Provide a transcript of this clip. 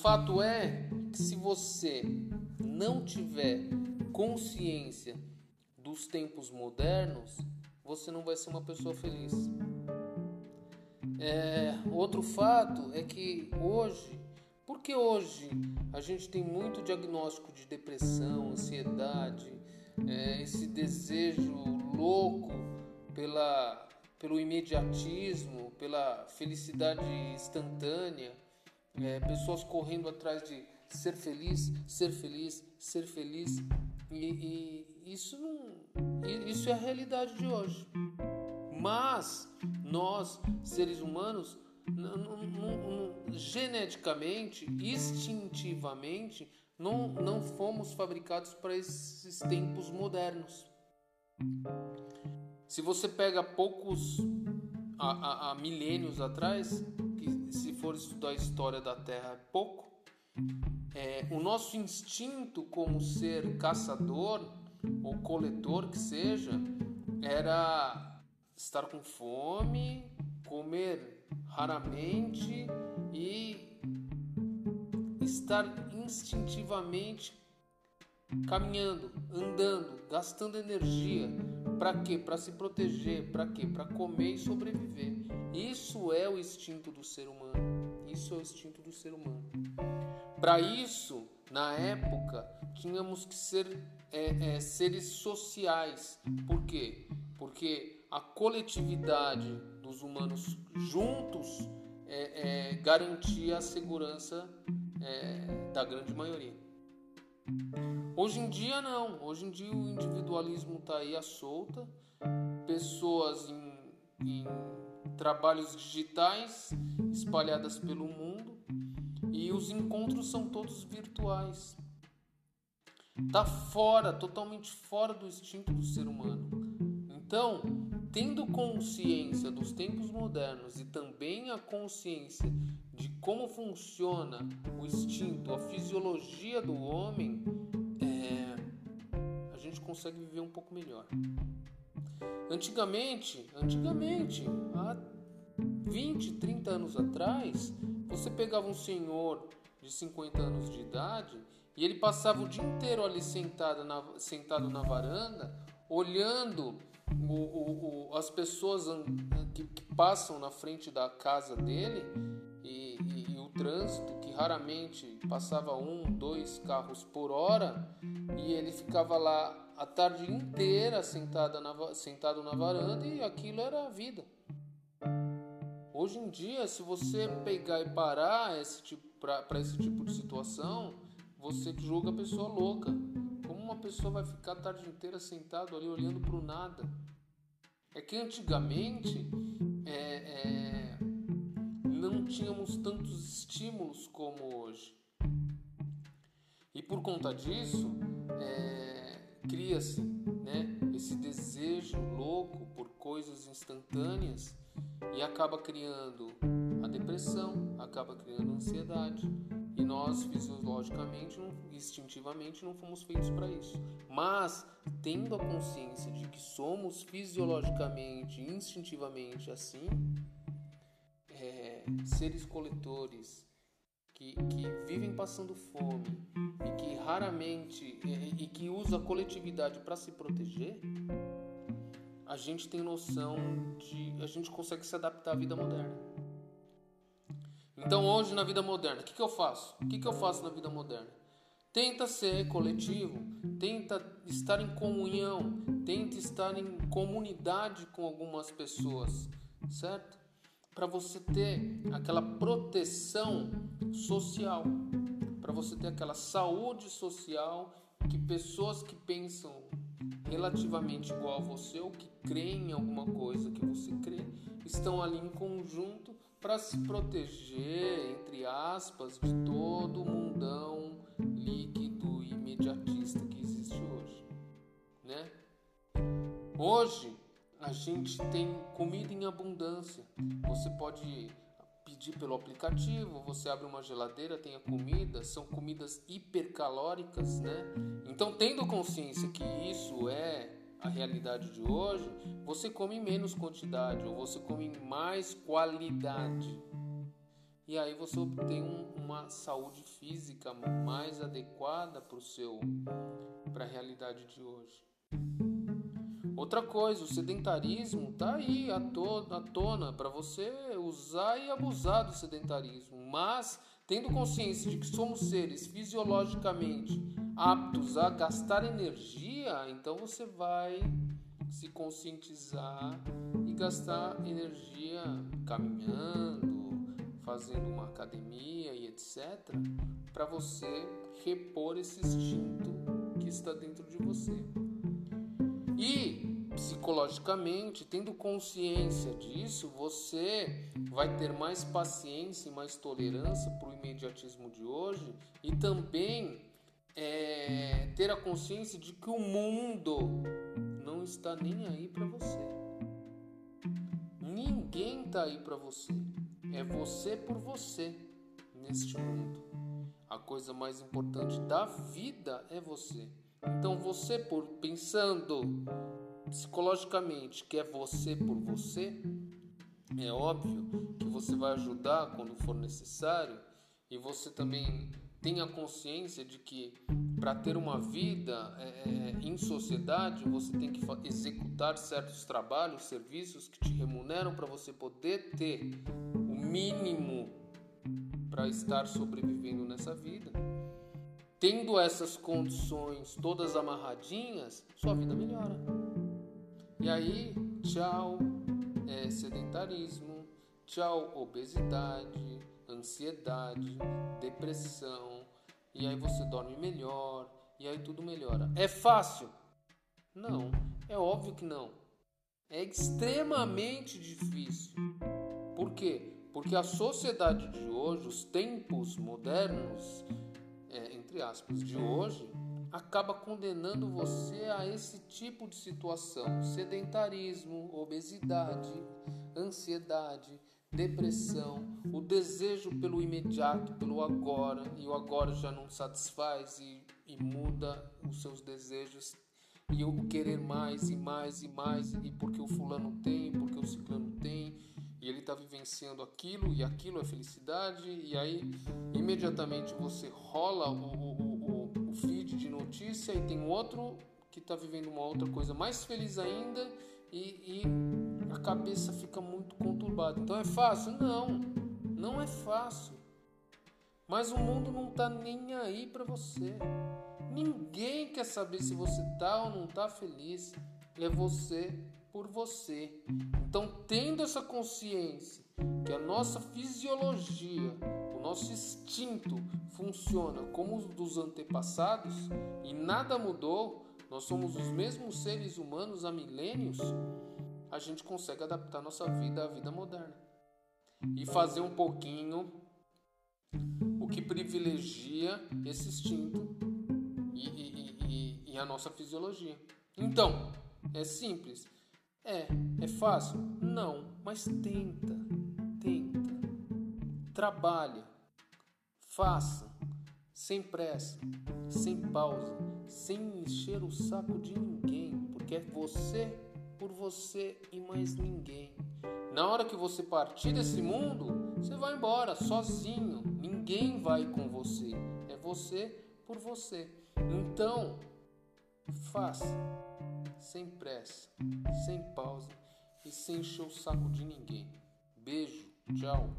fato é que se você não tiver consciência dos tempos modernos, você não vai ser uma pessoa feliz. É, outro fato é que hoje, porque hoje a gente tem muito diagnóstico de depressão, ansiedade, é, esse desejo louco pela, pelo imediatismo, pela felicidade instantânea, é, pessoas correndo atrás de ser feliz, ser feliz, ser feliz, e, e isso não, isso é a realidade de hoje. Mas nós, seres humanos, geneticamente, instintivamente, não, não fomos fabricados para esses tempos modernos. Se você pega poucos há, milênios atrás, que se for estudar a história da Terra é pouco, é, o nosso instinto como ser caçador ou coletor que seja era estar com fome, comer raramente e estar instintivamente caminhando, andando, gastando energia. Para quê? Para se proteger, para quê? Para comer e sobreviver. Isso é o instinto do ser humano. Isso é o instinto do ser humano. Para isso, na época, tínhamos que ser é, é, seres sociais. Por quê? Porque a coletividade dos humanos juntos é, é, garantia a segurança é, da grande maioria. Hoje em dia não, hoje em dia o individualismo está aí à solta, pessoas em, em trabalhos digitais espalhadas pelo mundo e os encontros são todos virtuais. Está fora, totalmente fora do instinto do ser humano. Então, tendo consciência dos tempos modernos e também a consciência como funciona o instinto, a fisiologia do homem, é, a gente consegue viver um pouco melhor. Antigamente, antigamente, há 20, 30 anos atrás, você pegava um senhor de 50 anos de idade e ele passava o dia inteiro ali sentado na, sentado na varanda, olhando o, o, o, as pessoas que, que, passam na frente da casa dele trânsito, que raramente passava um, dois carros por hora, e ele ficava lá a tarde inteira na, sentado na varanda e aquilo era a vida. Hoje em dia, se você pegar e parar esse tipo, para esse tipo de situação, você julga a pessoa louca. Como uma pessoa vai ficar a tarde inteira sentado ali olhando para o nada? É que antigamente tínhamos tantos estímulos como hoje. E por conta disso, é, cria-se né, esse desejo louco por coisas instantâneas e acaba criando a depressão, acaba criando ansiedade, e nós, fisiologicamente, instintivamente, não fomos feitos para isso. Mas, tendo a consciência de que somos fisiologicamente, instintivamente assim, é, seres coletores que, que vivem passando fome e que raramente e, e que usa a coletividade para se proteger, a gente tem noção de. a gente consegue se adaptar à vida moderna. Então hoje na vida moderna, o que, que eu faço? O que, que eu faço na vida moderna? Tenta ser coletivo, tenta estar em comunhão, tenta estar em comunidade com algumas pessoas, certo? Para você ter aquela proteção social, para você ter aquela saúde social que pessoas que pensam relativamente igual a você ou que creem em alguma coisa que você crê estão ali em conjunto para se proteger, entre aspas, de todo o mundão líquido e imediatista que existe hoje, né? Hoje a gente tem comida em abundância. Você pode pedir pelo aplicativo, você abre uma geladeira, tem a comida, são comidas hipercalóricas, né? Então, tendo consciência que isso é a realidade de hoje, você come menos quantidade ou você come mais qualidade. e aí você obtém um, uma saúde física mais adequada para o seu para a realidade de hoje. Outra coisa, o sedentarismo tá aí à, to à tona para você usar e abusar do sedentarismo, mas tendo consciência de que somos seres fisiologicamente aptos a gastar energia, então você vai se conscientizar e gastar energia caminhando, fazendo uma academia e etc, para você repor esse instinto que está dentro de você. Psicologicamente, tendo consciência disso, você vai ter mais paciência e mais tolerância para o imediatismo de hoje e também é, ter a consciência de que o mundo não está nem aí para você. Ninguém está aí para você. É você por você neste mundo. A coisa mais importante da vida é você. Então você por pensando psicologicamente que é você por você, é óbvio que você vai ajudar quando for necessário e você também tenha consciência de que para ter uma vida é, é, em sociedade você tem que executar certos trabalhos, serviços que te remuneram para você poder ter o mínimo para estar sobrevivendo nessa vida. Tendo essas condições todas amarradinhas, sua vida melhora. E aí, tchau é, sedentarismo, tchau obesidade, ansiedade, depressão, e aí você dorme melhor, e aí tudo melhora. É fácil? Não, é óbvio que não. É extremamente difícil. Por quê? Porque a sociedade de hoje, os tempos modernos, é, entre aspas, de hoje, acaba condenando você a esse tipo de situação: sedentarismo, obesidade, ansiedade, depressão, o desejo pelo imediato, pelo agora, e o agora já não satisfaz e, e muda os seus desejos, e o querer mais e mais e mais, e porque o fulano tem, porque o ciclano tem, e ele está vivenciando aquilo, e aquilo é felicidade, e aí imediatamente você rola o, o, de notícia e tem outro que está vivendo uma outra coisa mais feliz ainda, e, e a cabeça fica muito conturbada. Então é fácil? Não, não é fácil. Mas o mundo não está nem aí para você. Ninguém quer saber se você tá ou não tá feliz. É você por você. Então, tendo essa consciência que a nossa fisiologia, o nosso instinto funciona como os dos antepassados e nada mudou, nós somos os mesmos seres humanos há milênios a gente consegue adaptar nossa vida à vida moderna e fazer um pouquinho o que privilegia esse instinto e, e, e, e a nossa fisiologia. Então, é simples. É, é fácil? Não, mas tenta, tenta. Trabalha, faça, sem pressa, sem pausa, sem encher o saco de ninguém, porque é você por você e mais ninguém. Na hora que você partir desse mundo, você vai embora sozinho. Ninguém vai com você. É você por você. Então, faça sem pressa, sem pausa e sem encher o saco de ninguém. Beijo, Tchau.